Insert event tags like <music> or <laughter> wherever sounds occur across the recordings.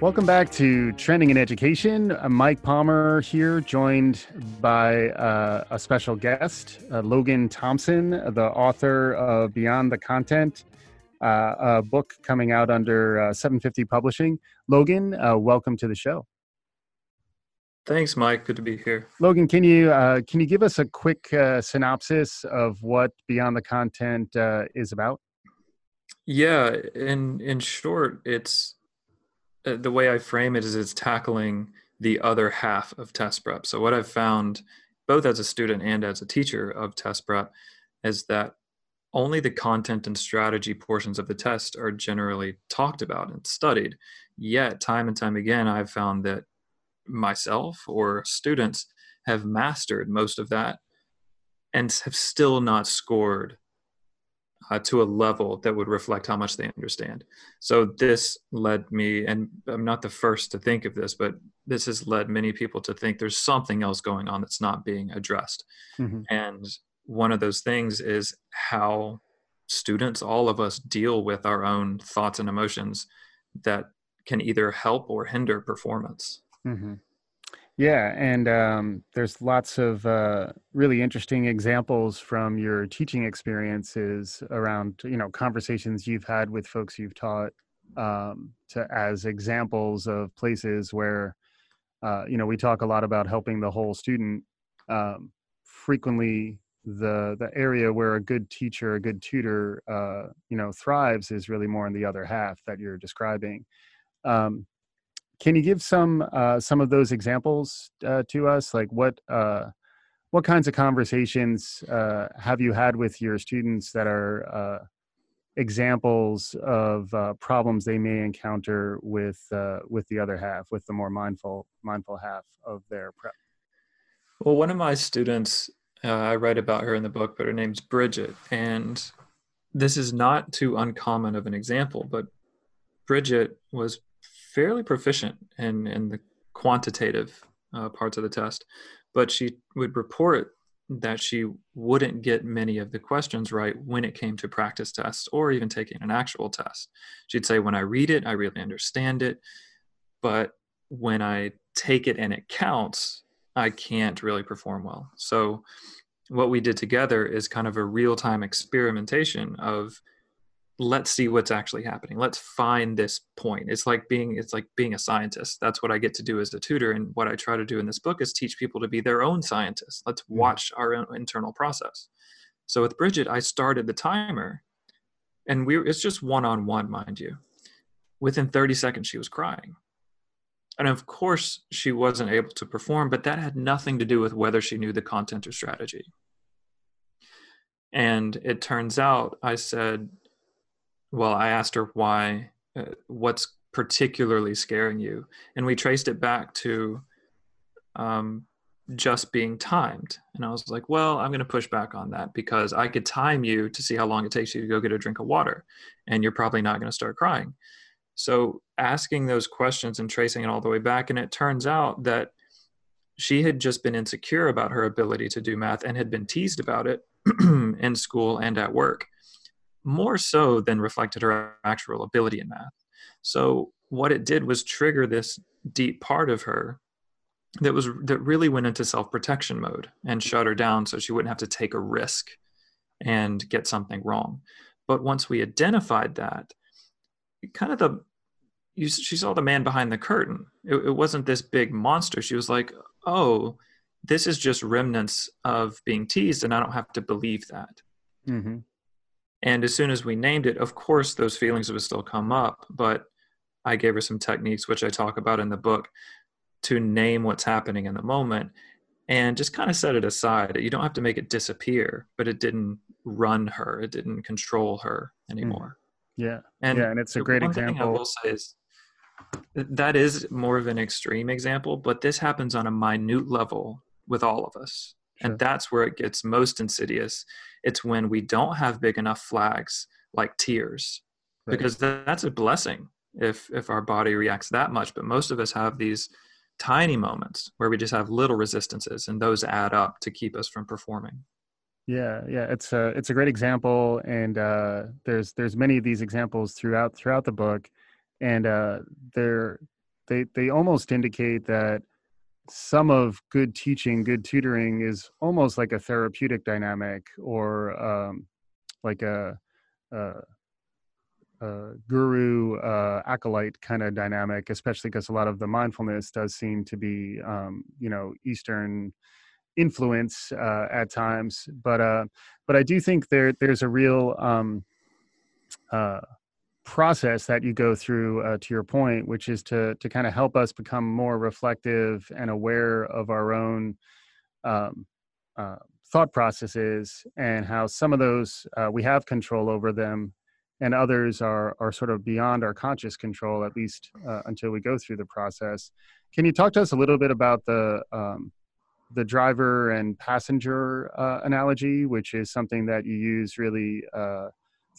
Welcome back to Trending in Education. I'm Mike Palmer here, joined by uh, a special guest, uh, Logan Thompson, the author of Beyond the Content, uh, a book coming out under uh, 750 Publishing. Logan, uh, welcome to the show. Thanks, Mike. Good to be here. Logan, can you uh, can you give us a quick synopsis of what Beyond the Content is about? Yeah, in in short, it's uh, the way I frame it is it's tackling the other half of test prep. So what I've found, both as a student and as a teacher of test prep, is that only the content and strategy portions of the test are generally talked about and studied. Yet, time and time again, I've found that myself or students have mastered most of that and have still not scored uh, to a level that would reflect how much they understand. So this led me, and I'm not the first to think of this, but this has led many people to think there's something else going on that's not being addressed. Mm-hmm. And one of those things is how students, all of us, deal with our own thoughts and emotions that can either help or hinder performance. Mm-hmm. Yeah, and um, there's lots of uh, really interesting examples from your teaching experiences around you know conversations you've had with folks you've taught um, to as examples of places where uh, you know we talk a lot about helping the whole student. Um, frequently, the the area where a good teacher, a good tutor, uh, you know, thrives is really more in the other half that you're describing. Um, can you give some uh, some of those examples uh, to us? Like what uh, what kinds of conversations uh, have you had with your students that are uh, examples of uh, problems they may encounter with with the other half, with the more mindful mindful half of their prep? Well, one of my students, I write about her in the book, but her name's Bridget, and this is not too uncommon of an example, but Bridget was fairly proficient in in the quantitative uh, parts of the test, but she would report that she wouldn't get many of the questions right when it came to practice tests or even taking an actual test. She'd say, When I read it, I really understand it, but when I take it and it counts, I can't really perform well. So, what we did together is kind of a real time experimentation of let's see what's actually happening. Let's find this point. It's like being it's like being a scientist. That's what i get to do as a tutor and what i try to do in this book is teach people to be their own scientists. Let's mm-hmm. watch our own internal process. So with bridget i started the timer and we it's just one-on-one mind you. Within 30 seconds she was crying. And of course she wasn't able to perform but that had nothing to do with whether she knew the content or strategy. And it turns out i said well, I asked her why, uh, what's particularly scaring you, and we traced it back to um, just being timed. And I was like, well, I'm going to push back on that because I could time you to see how long it takes you to go get a drink of water, and you're probably not going to start crying. So asking those questions and tracing it all the way back, and it turns out that she had just been insecure about her ability to do math and had been teased about it <clears throat> in school and at work more so than reflected her actual ability in math. So what it did was trigger this deep part of her that was that really went into self-protection mode and shut her down so she wouldn't have to take a risk and get something wrong. But once we identified that, kind of the you, she saw the man behind the curtain. It, it wasn't this big monster. She was like, "Oh, this is just remnants of being teased, and I don't have to believe that." Mm-hmm. And as soon as we named it, of course, those feelings would still come up. But I gave her some techniques, which I talk about in the book, to name what's happening in the moment and just kind of set it aside. You don't have to make it disappear, but it didn't run her, it didn't control her hmm. anymore. Yeah. And yeah, and it's a great example. I will say is that is more of an extreme example, but this happens on a minute level with all of us. Sure. And that's where it gets most insidious. It's when we don't have big enough flags like tears, right. because that's a blessing if if our body reacts that much. But most of us have these tiny moments where we just have little resistances, and those add up to keep us from performing. Yeah, yeah, it's a it's a great example, and uh, there's there's many of these examples throughout throughout the book, and uh, they're they they almost indicate that some of good teaching, good tutoring is almost like a therapeutic dynamic or um, like a, a, a guru uh, acolyte kind of dynamic, especially because a lot of the mindfulness does seem to be, um, you know, Eastern influence uh, at times. But uh, but I do think there there's a real um, uh, process that you go through uh, to your point which is to to kind of help us become more reflective and aware of our own um, uh, thought processes and how some of those uh, we have control over them and others are are sort of beyond our conscious control at least uh, until we go through the process. Can you talk to us a little bit about the um, the driver and passenger uh, analogy which is something that you use really uh,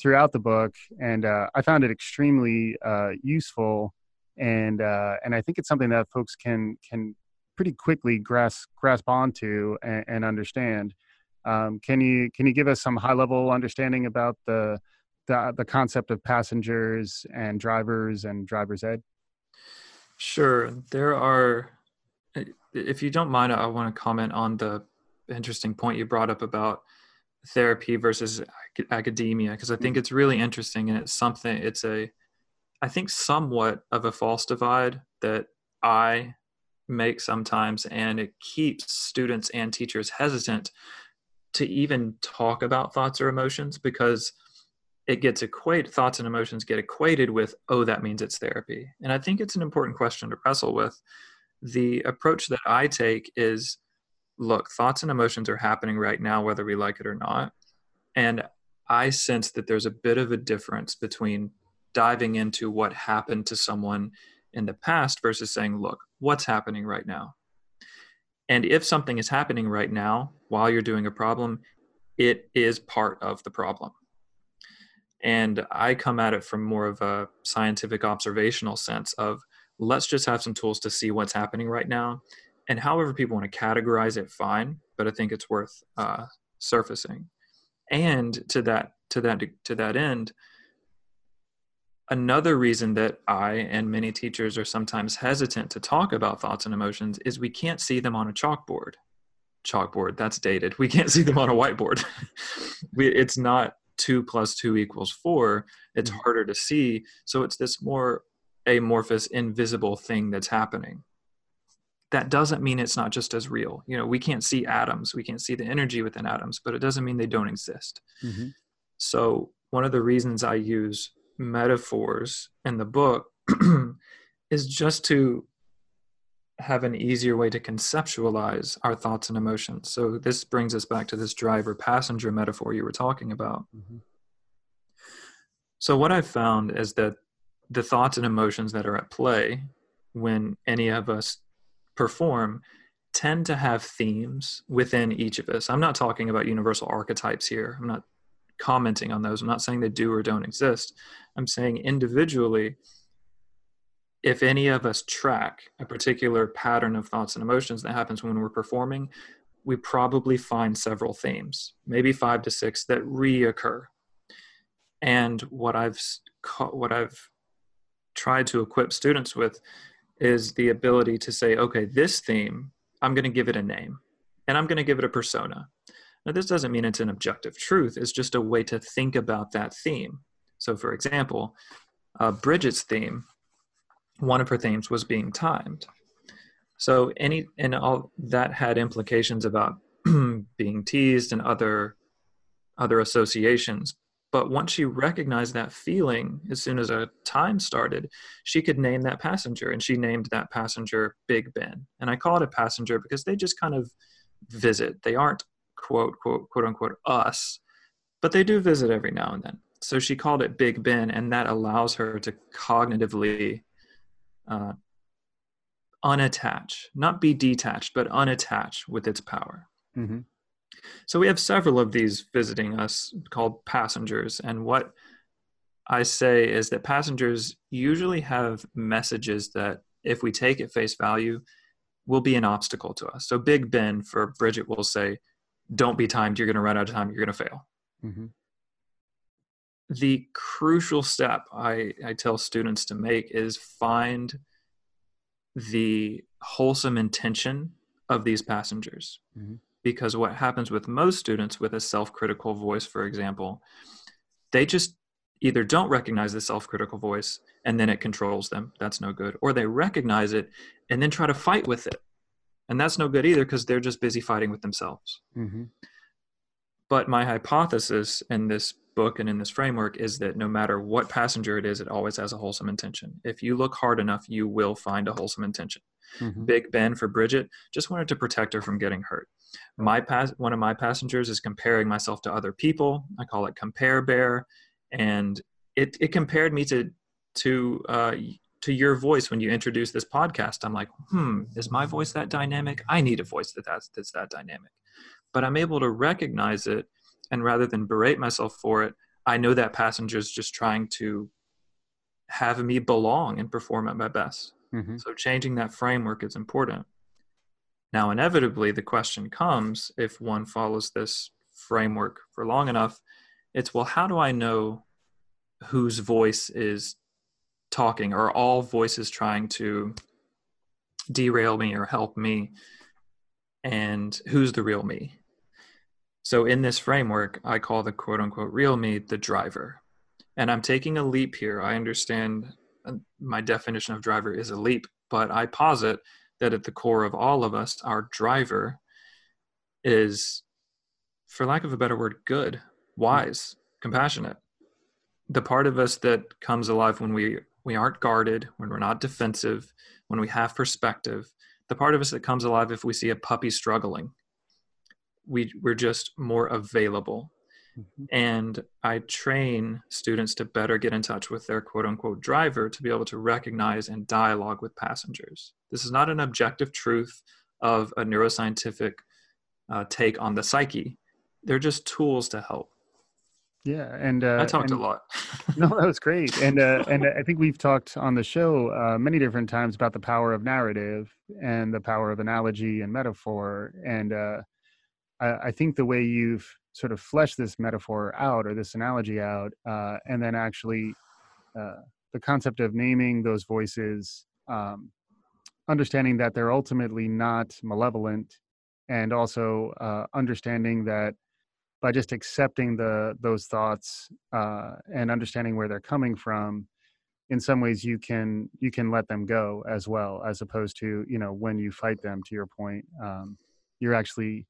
throughout the book, and uh, I found it extremely uh, useful. And uh, and I think it's something that folks can can pretty quickly grasp grasp onto and, and understand. Um, can you can you give us some high level understanding about the, the the concept of passengers and drivers and driver's ed? Sure. There are, if you don't mind, I want to comment on the interesting point you brought up about therapy versus academia because I think mm-hmm. it's really interesting and it's something it's a I think somewhat of a false divide that I make sometimes and it keeps students and teachers hesitant to even talk about thoughts or emotions because it gets equated thoughts and emotions get equated with oh that means it's therapy and i think it's an important question to wrestle with the approach that i take is look, thoughts and emotions are happening right now, whether we like it or not. And I sense that there's a bit of a difference between diving into what happened to someone in the past versus saying, look, what's happening right now? And if something is happening right now while you're doing a problem, it is part of the problem. And I come at it from more of a scientific observational sense of let's just have some tools to see what's happening right now and however people want to categorize it fine but i think it's worth uh, surfacing. And to that to that to that end another reason that i and many teachers are sometimes hesitant to talk about thoughts and emotions is we can't see them on a chalkboard. Chalkboard that's dated. We can't see them on a whiteboard. <laughs> We, it's not two plus two equals four. It's mm. harder to see. So it's this more amorphous invisible thing that's happening that doesn't mean it's not just as real. You know, we can't see atoms, we can't see the energy within atoms, but it doesn't mean they don't exist. Mm-hmm. So, one of the reasons I use metaphors in the book <clears throat> is just to have an easier way to conceptualize our thoughts and emotions. So, this brings us back to this driver passenger metaphor you were talking about. Mm-hmm. So, what I've found is that the thoughts and emotions that are at play when any of us perform tend to have themes within each of us. I'm not talking about universal archetypes here. I'm not commenting on those. I'm not saying they do or don't exist. I'm saying individually, if any of us track a particular pattern of thoughts and emotions that happens when we're performing, we probably find several themes, maybe five to six that reoccur. And what I've what I've tried to equip students with is the ability to say, okay, this theme, I'm going to give it a name and I'm going to give it a persona. Now, this doesn't mean it's an objective truth, it's just a way to think about that theme. So, for example, uh, Bridget's theme, one of her themes was being timed. So, any and all that had implications about <clears throat> being teased and other other associations but once she recognized that feeling, as soon as a time started, she could name that passenger. And she named that passenger Big Ben. And I call it a passenger because they just kind of visit. They aren't quote, quote, quote unquote us, but they do visit every now and then. So she called it Big Ben, and that allows her to cognitively uh, unattach, not be detached, but unattach with its power. Mm-hmm. So we have several of these visiting us called passengers. And what I say is that passengers usually have messages that, if we take at face value, will be an obstacle to us. So Big Ben for Bridget will say, Don't be timed, you're going to run out of time, you're going to fail. Mm-hmm. The crucial step I, I tell students to make is find the wholesome intention of these passengers. Mm-hmm. Because what happens with most students with a self critical voice, for example, they just either don't recognize the self critical voice and then it controls them. That's no good. Or they recognize it and then try to fight with it. And that's no good either because they're just busy fighting with themselves. Mm-hmm. But my hypothesis in this book and in this framework is that no matter what passenger it is, it always has a wholesome intention. If you look hard enough, you will find a wholesome intention. Mm-hmm. Big Ben for Bridget just wanted to protect her from getting hurt. My pass, one of my passengers is comparing myself to other people. I call it compare bear, and it it compared me to to uh, to your voice when you introduced this podcast. I'm like, hmm, is my voice that dynamic? I need a voice that that's, that's that dynamic. But I'm able to recognize it, and rather than berate myself for it, I know that passenger is just trying to have me belong and perform at my best. Mm-hmm. So changing that framework is important. Now, inevitably, the question comes if one follows this framework for long enough, it's well, how do I know whose voice is talking? Are all voices trying to derail me or help me? And who's the real me? So, in this framework, I call the quote unquote real me the driver. And I'm taking a leap here. I understand uh, my definition of driver is a leap, but I posit that at the core of all of us, our driver is, for lack of a better word, good, wise, compassionate. The part of us that comes alive when we, we aren't guarded, when we're not defensive, when we have perspective, the part of us that comes alive if we see a puppy struggling. We, we're just more available Mm-hmm. and I train students to better get in touch with their quote unquote driver to be able to recognize and dialogue with passengers. This is not an objective truth of a neuroscientific uh, take on the psyche. They're just tools to help. Yeah, and uh, I talked and, a lot. <laughs> no, that was great, and uh, and I think we've talked on the show uh, many different times about the power of narrative and the power of analogy and metaphor, and uh, I, think the way you've sort of fleshed this metaphor out or this analogy out, uh, and then actually uh, the concept of naming those voices, um, understanding that they're ultimately not malevolent, and also uh, understanding that by just accepting the those thoughts uh, and understanding where they're coming from, in some ways you can you can let them go as well, as opposed to you know when you fight them. To your point, um, you're actually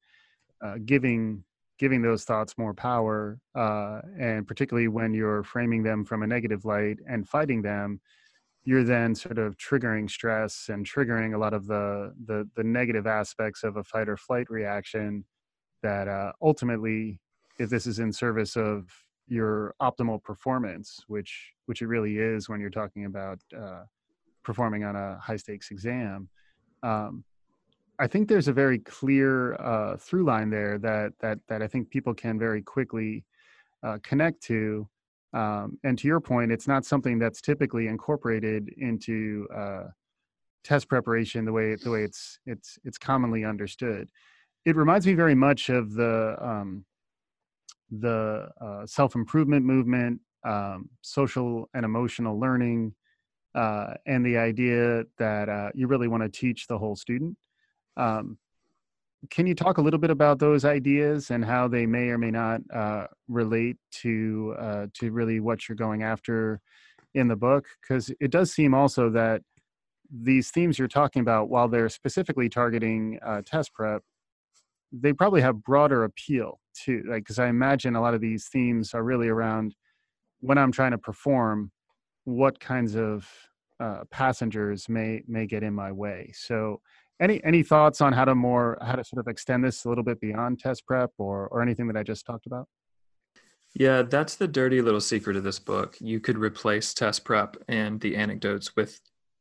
uh, giving giving those thoughts more power uh, and particularly when you're framing them from a negative light and fighting them you're then sort of triggering stress and triggering a lot of the the, the negative aspects of a fight or flight reaction that uh, ultimately if this is in service of your optimal performance which which it really is when you're talking about uh, performing on a high stakes exam um, I think there's a very clear uh, through line there that that that I think people can very quickly uh, connect to. Um, and to your point, it's not something that's typically incorporated into uh, test preparation the way the way it's it's it's commonly understood. It reminds me very much of the um, the uh, self improvement movement, um, social and emotional learning, uh, and the idea that uh, you really want to teach the whole student. Um, can you talk a little bit about those ideas and how they may or may not uh, relate to uh, to really what you're going after in the book? Because it does seem also that these themes you're talking about, while they're specifically targeting uh, test prep, they probably have broader appeal too. Like, because I imagine a lot of these themes are really around when I'm trying to perform, what kinds of uh, passengers may may get in my way. So any any thoughts on how to more how to sort of extend this a little bit beyond test prep or or anything that I just talked about? Yeah, that's the dirty little secret of this book. You could replace test prep and the anecdotes with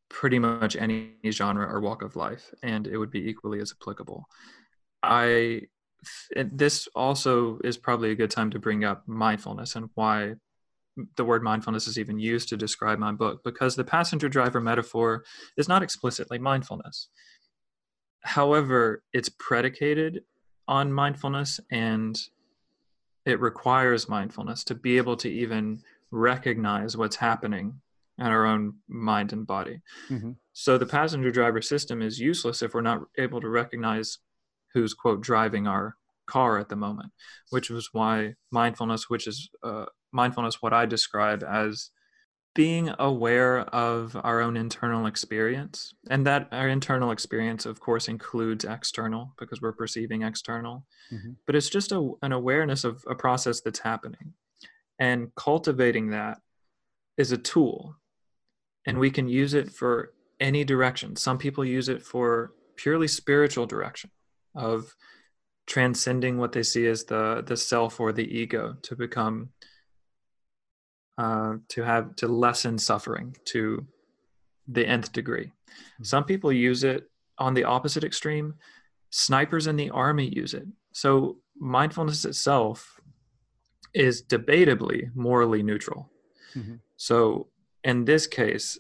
pretty much any genre or walk of life, and it would be equally as applicable. I this also is probably a good time to bring up mindfulness and why the word mindfulness is even used to describe my book because the passenger driver metaphor is not explicitly mindfulness however it's predicated on mindfulness and it requires mindfulness to be able to even recognize what's happening in our own mind and body. Mm-hmm. So the passenger driver system is useless if we're not able to recognize who's quote driving our car at the moment, which was why mindfulness, which is uh, mindfulness, what I describe as being aware of our own internal experience and that our internal experience of course includes external because we're perceiving external mm-hmm. but it's just a, an awareness of a process that's happening and cultivating that is a tool and we can use it for any direction some people use it for purely spiritual direction of transcending what they see as the the self or the ego to become uh, to have to lessen suffering to the nth degree. Mm-hmm. Some people use it on the opposite extreme. Snipers in the army use it. So mindfulness itself is debatably morally neutral. Mm-hmm. So in this case,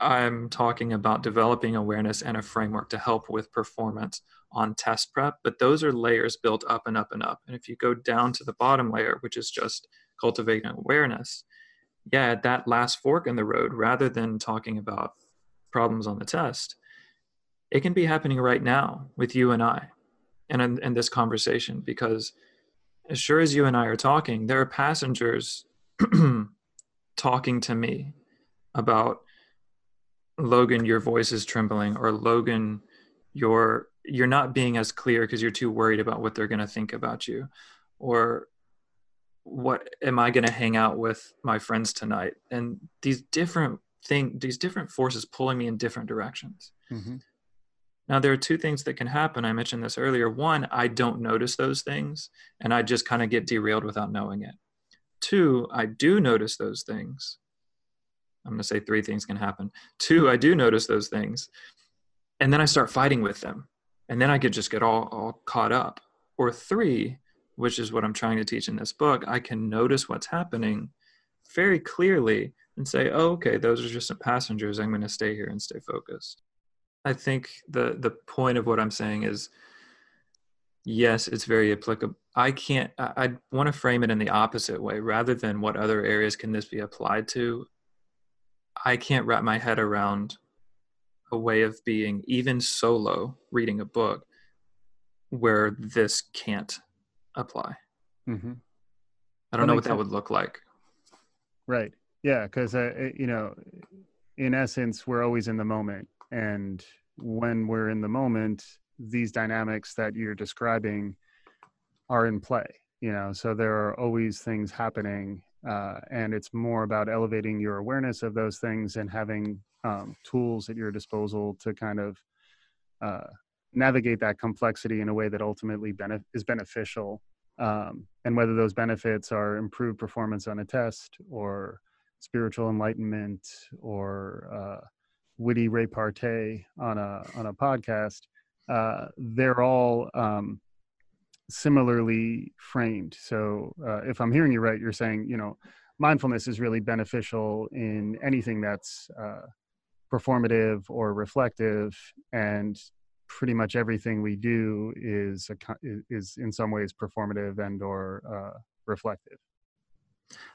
I'm talking about developing awareness and a framework to help with performance on test prep, but those are layers built up and up and up. And if you go down to the bottom layer, which is just cultivating awareness, yeah, at that last fork in the road, rather than talking about problems on the test, it can be happening right now with you and I and in, in this conversation because as sure as you and I are talking, there are passengers <clears throat> talking to me about Logan, your voice is trembling, or Logan, you're you're not being as clear because you're too worried about what they're going to think about you, or what am I going to hang out with my friends tonight? And these different thing, these different forces pulling me in different directions. Mm-hmm. Now, there are two things that can happen. I mentioned this earlier. One, I don't notice those things and I just kind of get derailed without knowing it. Two, I do notice those things. I'm going to say three things can happen. Two, I do notice those things. And then I start fighting with them. And then I could just get all, all caught up. Or three, which is what I'm trying to teach in this book, I can notice what's happening very clearly and say, oh, okay, those are just some passengers. I'm going to stay here and stay focused. I think the the point of what I'm saying is yes, it's very applicable. I can't I, I want to frame it in the opposite way rather than what other areas can this be applied to. I can't wrap my head around a way of being even solo reading a book where this can't apply. Mm-hmm. I don't that know what that sense. would look like. Right. Yeah. Because, uh, you know, in essence, we're always in the moment. And when we're in the moment, these dynamics that you're describing are in play, you know, so there are always things happening. Uh, and it's more about elevating your awareness of those things and having um, tools at your disposal to kind of uh, navigate that complexity in a way that ultimately benef- is beneficial um, and whether those benefits are improved performance on a test or spiritual enlightenment or uh, witty repartee on a on a podcast uh, they're all um, similarly framed. So uh, if i'm hearing you right you're saying you know mindfulness is really beneficial in anything that's uh, performative or reflective and pretty much everything we do is a, is in some ways performative and or uh, reflective.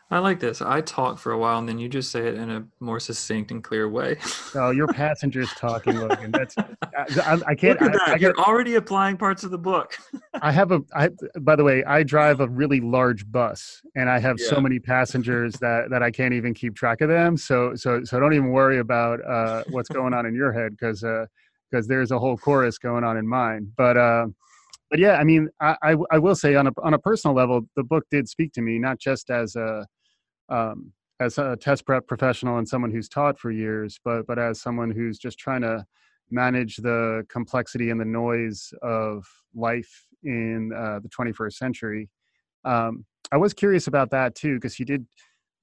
I like this. I talk for a while, and then you just say it in a more succinct and clear way. oh, your <laughs> passengers talking, Logan. That's I, I can't. Look at that. I, I You're already applying parts of the book. <laughs> I have a. I by the way, I drive a really large bus, and I have yeah. so many passengers that that I can't even keep track of them. So so so don't even worry about uh, what's going on in your head because. Uh, because there's a whole chorus going on in mine. But uh, but yeah, I mean, I, I, I will say on a on a personal level, the book did speak to me, not just as a um, as a test prep professional and someone who's taught for years, but but as someone who's just trying to manage the complexity and the noise of life in uh, the 21st century. Um, I was curious about that too, because you did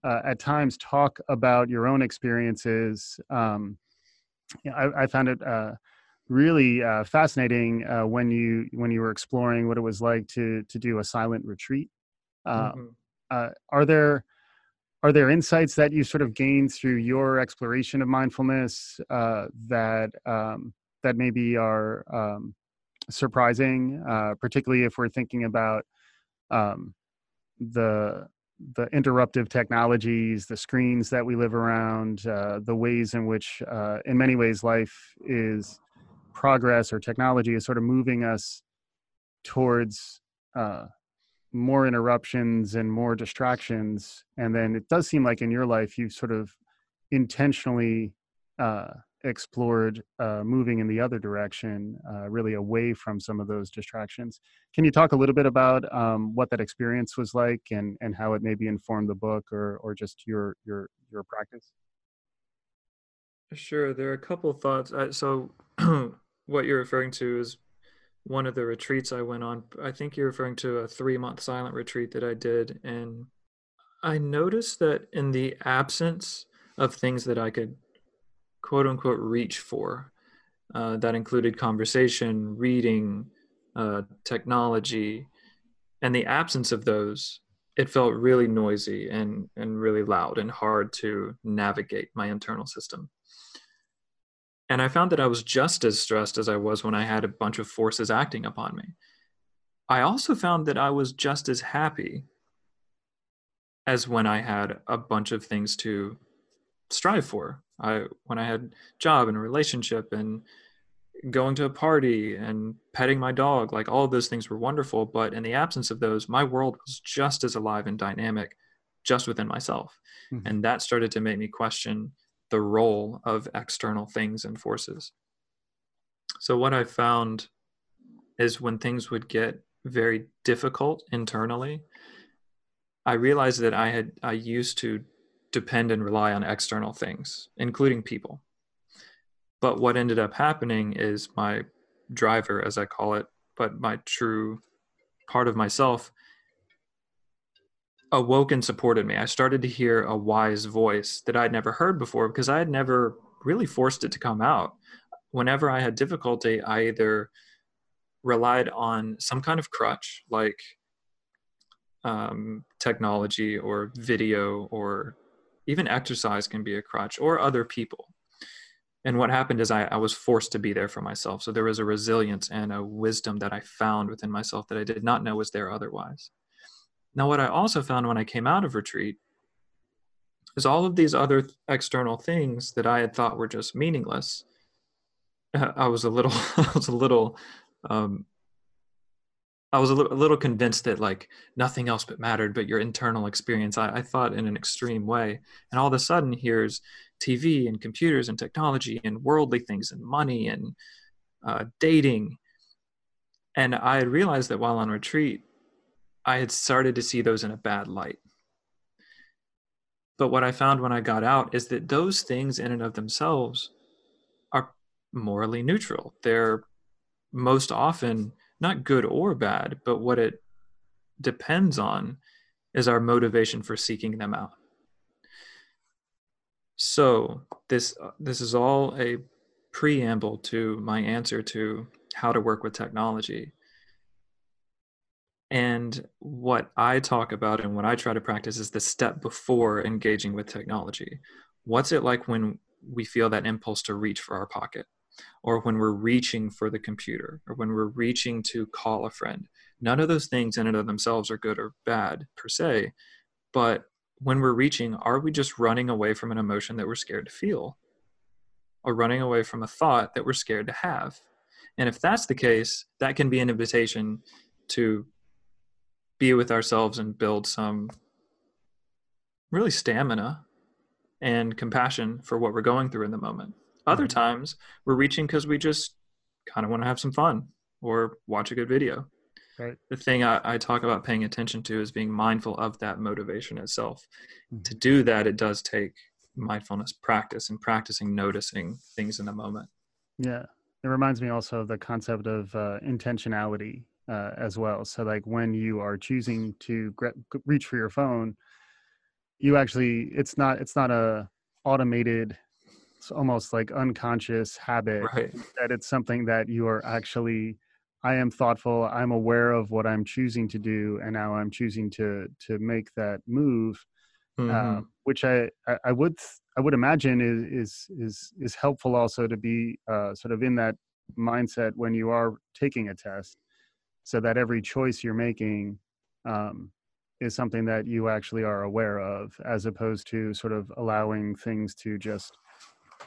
uh, at times talk about your own experiences. Um, I, I, found it uh, really uh, fascinating uh, when you when you were exploring what it was like to to do a silent retreat. Uh, mm-hmm. Uh, are there are there insights that you sort of gained through your exploration of mindfulness uh, that um, that maybe are um, surprising, uh, particularly if we're thinking about um, the the interruptive technologies, the screens that we live around, uh, the ways in which, uh, in many ways, life is progress or technology is sort of moving us towards uh, more interruptions and more distractions. And then it does seem like in your life, you've sort of intentionally uh, explored uh, moving in the other direction, uh, really away from some of those distractions. Can you talk a little bit about um, what that experience was like and, and how it maybe informed the book or, or just your, your, your practice? Sure. There are a couple thoughts. so <clears throat> what you're referring to is one of the retreats I went on. I think you're referring to a three month silent retreat that I did. And I noticed that in the absence of things that I could quote unquote reach for, uh, that included conversation, reading, uh, technology, and the absence of those, it felt really noisy and, and really loud and hard to navigate my internal system. And I found that I was just as stressed as I was when I had a bunch of forces acting upon me. I also found that I was just as happy as when I had a bunch of things to strive for. I when I had a job and a relationship and going to a party and petting my dog, like all of those things were wonderful, but in the absence of those, my world was just as alive and dynamic just within myself. Mm-hmm. And that started to make me question the role of external things and forces. So, what I found is when things would get very difficult internally, I realized that I had, I used to depend and rely on external things, including people. But what ended up happening is my driver, as I call it, but my true part of myself awoke and supported me. I started to hear a wise voice that I'd never heard before because I had never really forced it to come out. Whenever I had difficulty, I either relied on some kind of crutch like um, technology or video or even exercise can be a crutch or other people. And what happened is I, I was forced to be there for myself. So there was a resilience and a wisdom that I found within myself that I did not know was there otherwise. Now, what I also found when I came out of retreat is all of these other external things that I had thought were just meaningless. I was a little, <laughs> I was a little, um, I was a little, a little convinced that like nothing else but mattered, but your internal experience. I, I thought in an extreme way, and all of a sudden, here's TV and computers and technology and worldly things and money and uh, dating. And I realized that while on retreat, I had started to see those in a bad light. But what I found when I got out is that those things, in and of themselves, are morally neutral. They're most often not good or bad, but what it depends on is our motivation for seeking them out. So this uh, this is all a preamble to my answer to how to work with technology. And what I talk about and what I try to practice is the step before engaging with technology. What's it like when we feel that impulse to reach for our pocket, or when we're reaching for the computer, or when we're reaching to call a friend? None of those things in and of themselves are good or bad per se, but when we're reaching, are we just running away from an emotion that we're scared to feel? Or running away from a thought that we're scared to have? And if that's the case, that can be an invitation to be with ourselves and build some really stamina and compassion for what we're going through in the moment. Other mm-hmm. times we're reaching because we just kind of want to have some fun or watch a good video. Right. The thing I, I, talk about paying attention to is being mindful of that motivation itself. Mm-hmm. To do that, it does take mindfulness practice and practicing noticing things in the moment. Yeah. It reminds me also of the concept of uh, intentionality uh, as well. So like when you are choosing to gre- reach for your phone, you actually it's not it's not a automated it's almost like unconscious habit right. that it's something that you are actually i am thoughtful i'm aware of what i'm choosing to do and now i'm choosing to to make that move mm-hmm. uh, which I, I, I would i would imagine is is is is helpful also to be uh, sort of in that mindset when you are taking a test so that every choice you're making um, is something that you actually are aware of as opposed to sort of allowing things to just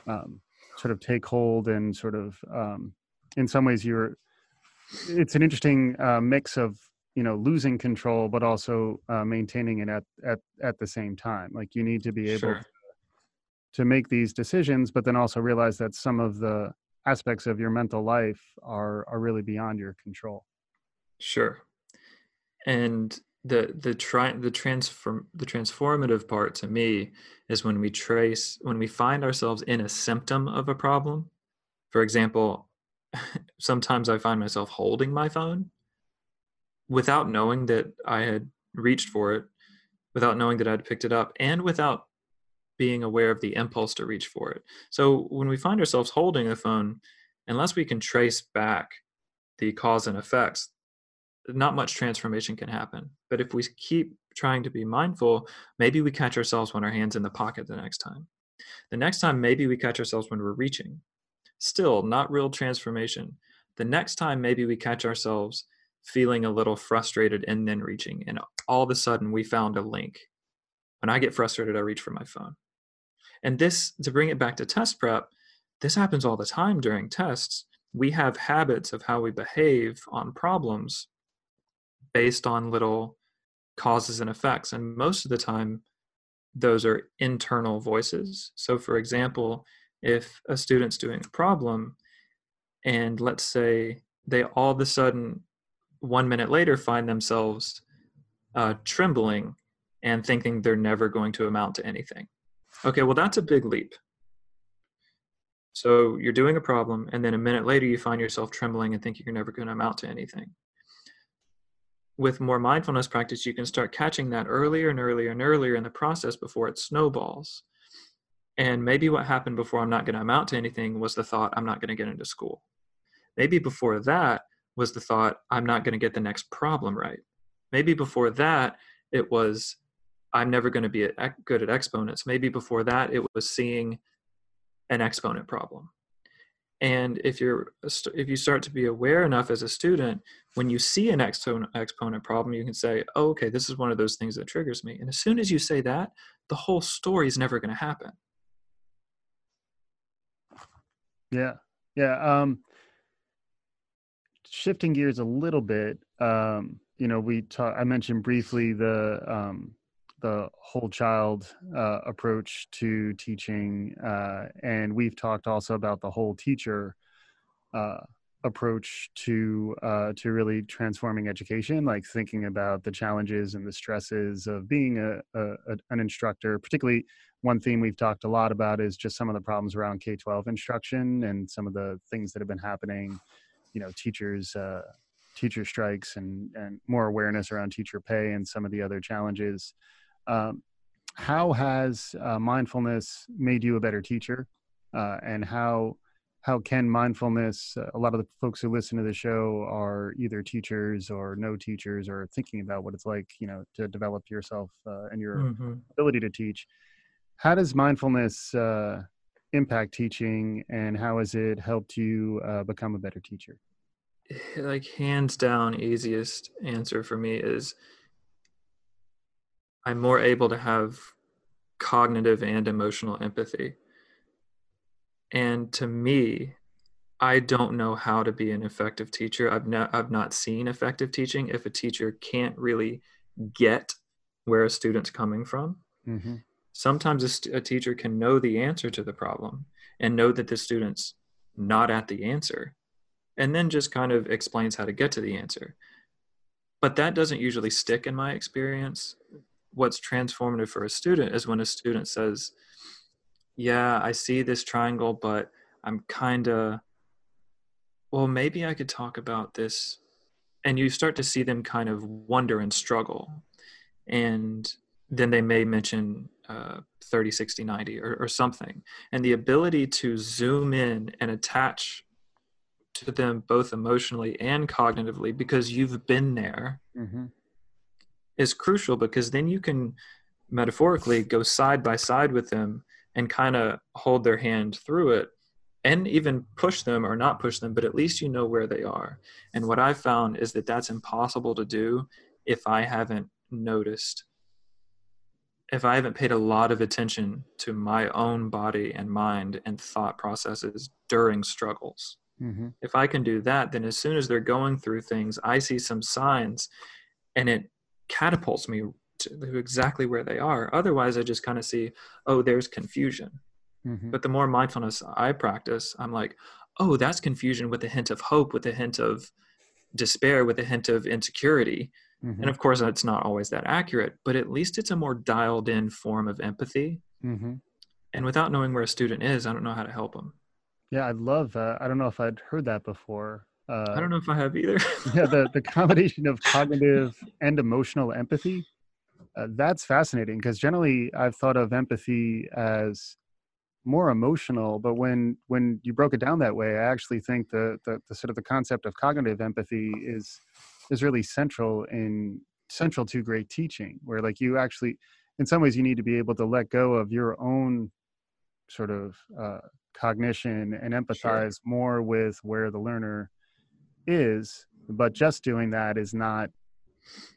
um, sort of take hold and sort of um, in some ways you're it's an interesting uh, mix of you know losing control but also uh, maintaining it at, at at the same time like you need to be able Sure. to, to make these decisions but then also realize that some of the aspects of your mental life are are really beyond your control Sure. And the the try the transform the transformative part to me is when we trace when we find ourselves in a symptom of a problem. For example, <laughs> sometimes I find myself holding my phone without knowing that I had reached for it, without knowing that I'd picked it up, and without being aware of the impulse to reach for it. So when we find ourselves holding the phone, unless we can trace back the cause and effects, not much transformation can happen. But if we keep trying to be mindful, maybe we catch ourselves when our hands in the pocket the next time. The next time, maybe we catch ourselves when we're reaching. Still, not real transformation. The next time, maybe we catch ourselves feeling a little frustrated and then reaching. And all of a sudden, we found a link. When I get frustrated, I reach for my phone. And this, to bring it back to test prep, this happens all the time during tests. We have habits of how we behave on problems based on little causes and effects. And most of the time, those are internal voices. So, for example, if a student's doing a problem, and let's say they all of a sudden, one minute later, find themselves uh, trembling and thinking they're never going to amount to anything. Okay, well, that's a big leap. So you're doing a problem, and then a minute later, you find yourself trembling and think you're never going to amount to anything with more mindfulness practice, you can start catching that earlier and earlier and earlier in the process before it snowballs. And maybe what happened before I'm not going to amount to anything was the thought, I'm not going to get into school. Maybe before that was the thought, I'm not going to get the next problem right. Maybe before that, it was, I'm never going to be good at exponents. Maybe before that, it was seeing an exponent problem and if you're if you start to be aware enough as a student when you see an exponent problem you can say oh, okay this is one of those things that triggers me. And as soon as you say that the whole story is never going to happen. Yeah. Yeah um shifting gears a little bit um you know we talked i mentioned briefly the um the whole child uh, approach to teaching, uh, and we've talked also about the whole teacher uh, approach to uh, to really transforming education, like thinking about the challenges and the stresses of being a, a, an instructor. Particularly, one theme we've talked a lot about is just some of the problems around K twelve instruction and some of the things that have been happening. You know, teachers uh, teacher strikes and and more awareness around teacher pay and some of the other challenges um, how has uh, mindfulness made you a better teacher, uh, and how how can mindfulness? Uh, a lot of the folks who listen to the show are either teachers or no teachers, or thinking about what it's like, you know, to develop yourself uh, and your mm-hmm. ability to teach. How does mindfulness uh, impact teaching, and how has it helped you uh, become a better teacher? Like hands down, easiest answer for me is I'm more able to have cognitive and emotional empathy. And to me, I don't know how to be an effective teacher. I've not I've not seen effective teaching if a teacher can't really get where a student's coming from. Mm-hmm. Sometimes a, st- a teacher can know the answer to the problem and know that the student's not at the answer, and then just kind of explains how to get to the answer. But that doesn't usually stick in my experience what's transformative for a student is when a student says, Yeah, I see this triangle, but I'm kind of, well, maybe I could talk about this. And you start to see them kind of wonder and struggle. And then they may mention uh, 30, 60, 90 or, or something. And the ability to zoom in and attach to them both emotionally and cognitively because you've been there. Mm-hmm is crucial because then you can metaphorically go side by side with them and kind of hold their hand through it and even push them or not push them but at least you know where they are and what i've found is that that's impossible to do if i haven't noticed if I haven't paid a lot of attention to my own body and mind and thought processes during struggles. Mm-hmm. If I can do that, then as soon as they're going through things, I see some signs and it catapults me to exactly where they are. Otherwise, I just kind of see, oh, there's confusion. Mm-hmm. But the more mindfulness I practice, I'm like, oh, that's confusion with a hint of hope, with a hint of despair, with a hint of insecurity. Mm-hmm. And of course, it's not always that accurate, but at least it's a more dialed in form of empathy. Mm-hmm. And without knowing where a student is, I don't know how to help them. Yeah, I love. Uh, I don't know if I'd heard that before. Uh, I don't know if I have either. <laughs> yeah, the the combination of cognitive and emotional empathy. Uh, that's fascinating because generally I've thought of empathy as more emotional, but when when you broke it down that way, I actually think the the, the sort of the concept of cognitive empathy is is really central in central to great teaching where like you actually in some ways you need to be able to let go of your own sort of uh, cognition and empathize sure. more with where the learner is but just doing that is not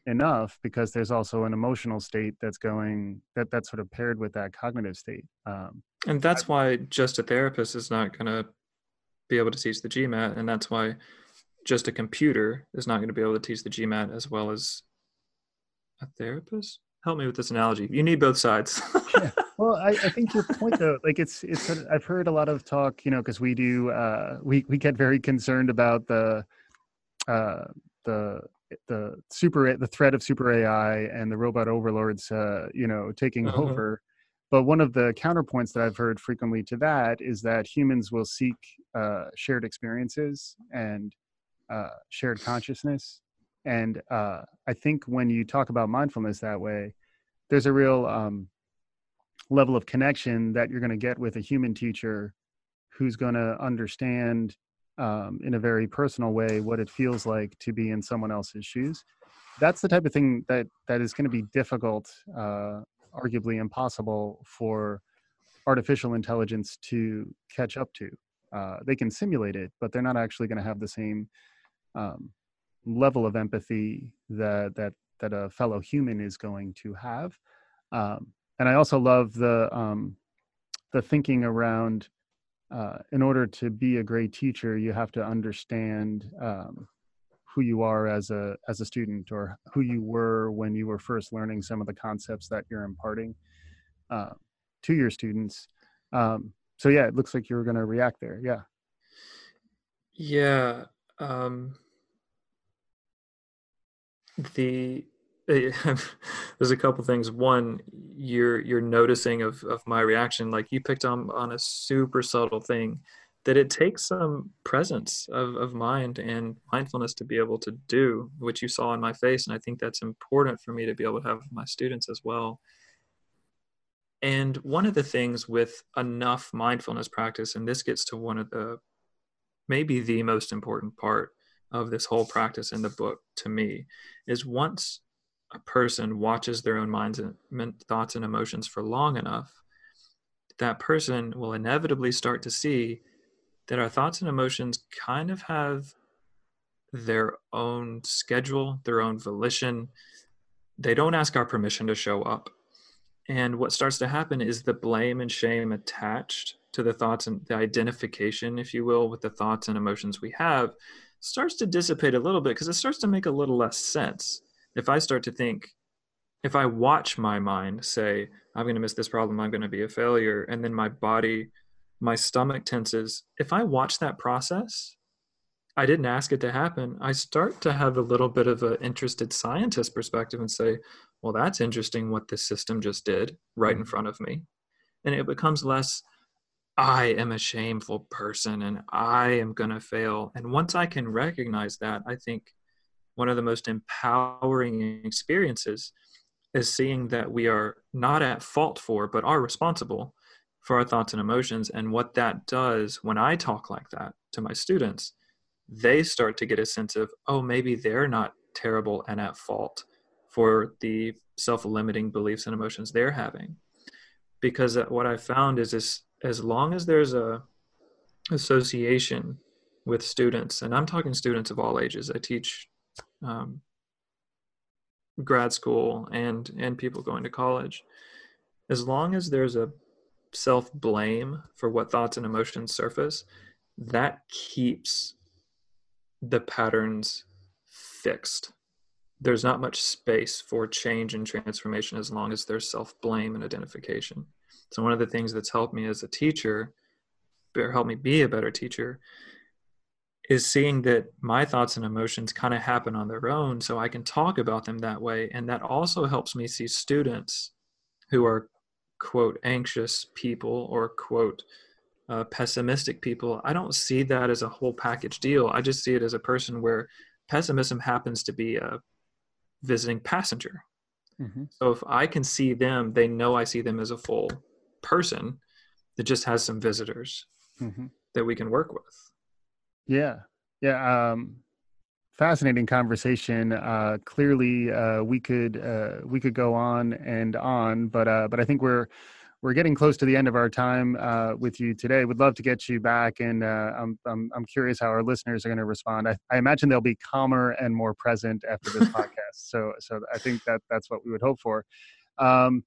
enough because there's also an emotional state that's going that that's sort of paired with that cognitive state um, and that's I, why just a therapist is not going to be able to teach the gmat and that's why just a computer is not going to be able to teach the GMAT as well as a therapist. Help me with this analogy. You need both sides. yeah. <laughs> Well, I, I, think your point though, like it's it's I've heard a lot of talk, you know, because we do uh, we we get very concerned about the uh, the the super the threat of super AI and the robot overlords, uh, you know, taking uh-huh. over. But one of the counterpoints that I've heard frequently to that is that humans will seek uh, shared experiences and uh, shared consciousness. And uh, I think when you talk about mindfulness that way, there's a real um, level of connection that you're going to get with a human teacher who's going to understand um, in a very personal way what it feels like to be in someone else's shoes. That's the type of thing that that is going to be difficult, uh, arguably impossible for artificial intelligence to catch up to. Uh, they can simulate it, but they're not actually going to have the same um, level of empathy that that that a fellow human is going to have. Um, and I also love the um, the thinking around. Uh, in order to be a great teacher, you have to understand um, who you are as a as a student, or who you were when you were first learning some of the concepts that you're imparting uh, to your students. Um, so yeah, it looks like you were going to react there. Yeah. Yeah, um, the <laughs> there's a couple things. One, you're you're noticing of of my reaction. Like you picked on on a super subtle thing that it takes some presence of, of mind and mindfulness to be able to do what you saw in my face and i think that's important for me to be able to have my students as well and one of the things with enough mindfulness practice and this gets to one of the maybe the most important part of this whole practice in the book to me is once a person watches their own minds and thoughts and emotions for long enough that person will inevitably start to see that our thoughts and emotions kind of have their own schedule their own volition they don't ask our permission to show up and what starts to happen is the blame and shame attached to the thoughts and the identification, if you will, with the thoughts and emotions we have starts to dissipate a little bit because it starts to make a little less sense. If I start to think, if I watch my mind say, I'm going to miss this problem, I'm going to be a failure, and then my body, my stomach tenses, if I watch that process, I didn't ask it to happen. I start to have a little bit of an interested scientist perspective and say, well, that's interesting what this system just did right in mm-hmm. front of me. And it becomes less, I am a shameful person and I am going to fail. And once I can recognize that, I think one of the most empowering experiences is seeing that we are not at fault for, but are responsible for our thoughts and emotions. And what that does when I talk like that to my students, they start to get a sense of, oh, maybe they're not terrible and at fault for the self limiting beliefs and emotions they're having. Because uh, what I found is this as long as there's a association with students, and I'm talking students of all ages. I teach um, grad school and and people going to college. As long as there's a self blame for what thoughts and emotions surface that keeps the patterns fixed. There's not much space for change and transformation as long as there's self blame and identification. So one of the things that's helped me as a teacher helped me be a better teacher is seeing that my thoughts and emotions kind of happen on their own so I can talk about them that way. And that also helps me see students who are, quote, anxious people or, quote, uh, pessimistic people. I don't see that as a whole package deal. I just see it as a person where pessimism happens to be a visiting passenger. Mm-hmm. So if I can see them, they know I see them as a full person that just has some visitors mm-hmm. that we can work with. Yeah. Yeah. Um, fascinating conversation. Uh, clearly, uh, we could uh, we could go on and on, but uh, but I think we're we're getting close to the end of our time uh, with you today. We'd love to get you back, and uh, I'm, I'm I'm curious how our listeners are going to respond. I, I imagine they'll be calmer and more present after this <laughs> podcast. So so I think that that's what we would hope for. Um,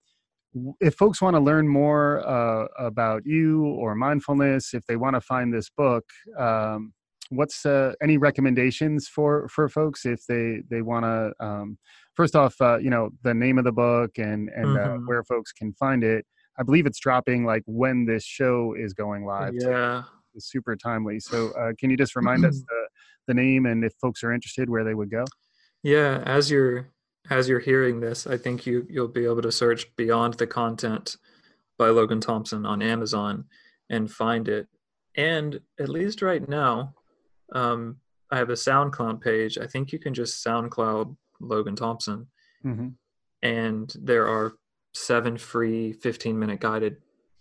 if folks want to learn more uh, about you or mindfulness, if they want to find this book, um, what's uh, any recommendations for for folks if they they want to um, first off uh, you know the name of the book and and uh, mm-hmm. uh, where folks can find it. I believe it's dropping like when this show is going live yeah. It's super timely. So uh, can you just remind us <clears throat> the, the name and if folks are interested where they would go? Yeah as you're as you're hearing this i think you you'll be able to search beyond the content by logan thompson on amazon and find it. And at least right now um, I have a SoundCloud page. I think you can just SoundCloud Logan Thompson, mm-hmm. and there are seven free 15 minute guided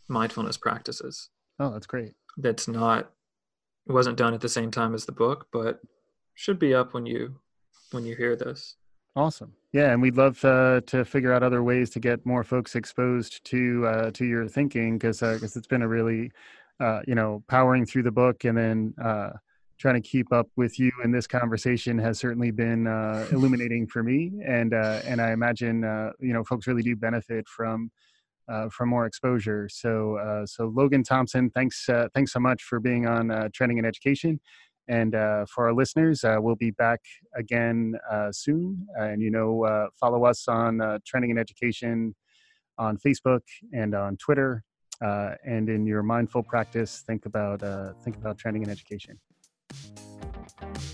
mindfulness practices. Oh, that's great. That's not it wasn't done at the same time as the book, but should be up when you when you hear this. Awesome. Yeah, and we'd love uh, to figure out other ways to get more folks exposed to uh, to your thinking because because uh, it's been a really uh, you know powering through the book and then uh, trying to keep up with you in this conversation has certainly been uh, illuminating for me, and uh, and I imagine uh, you know folks really do benefit from uh, from more exposure. So uh, so Logan Thompson, thanks uh, thanks so much for being on Trending in Education, and for our listeners, we'll be back again soon. and you know, follow us on Trending in Education on Facebook and on Twitter. and in your mindful practice, think about think about trending in education. Thank you.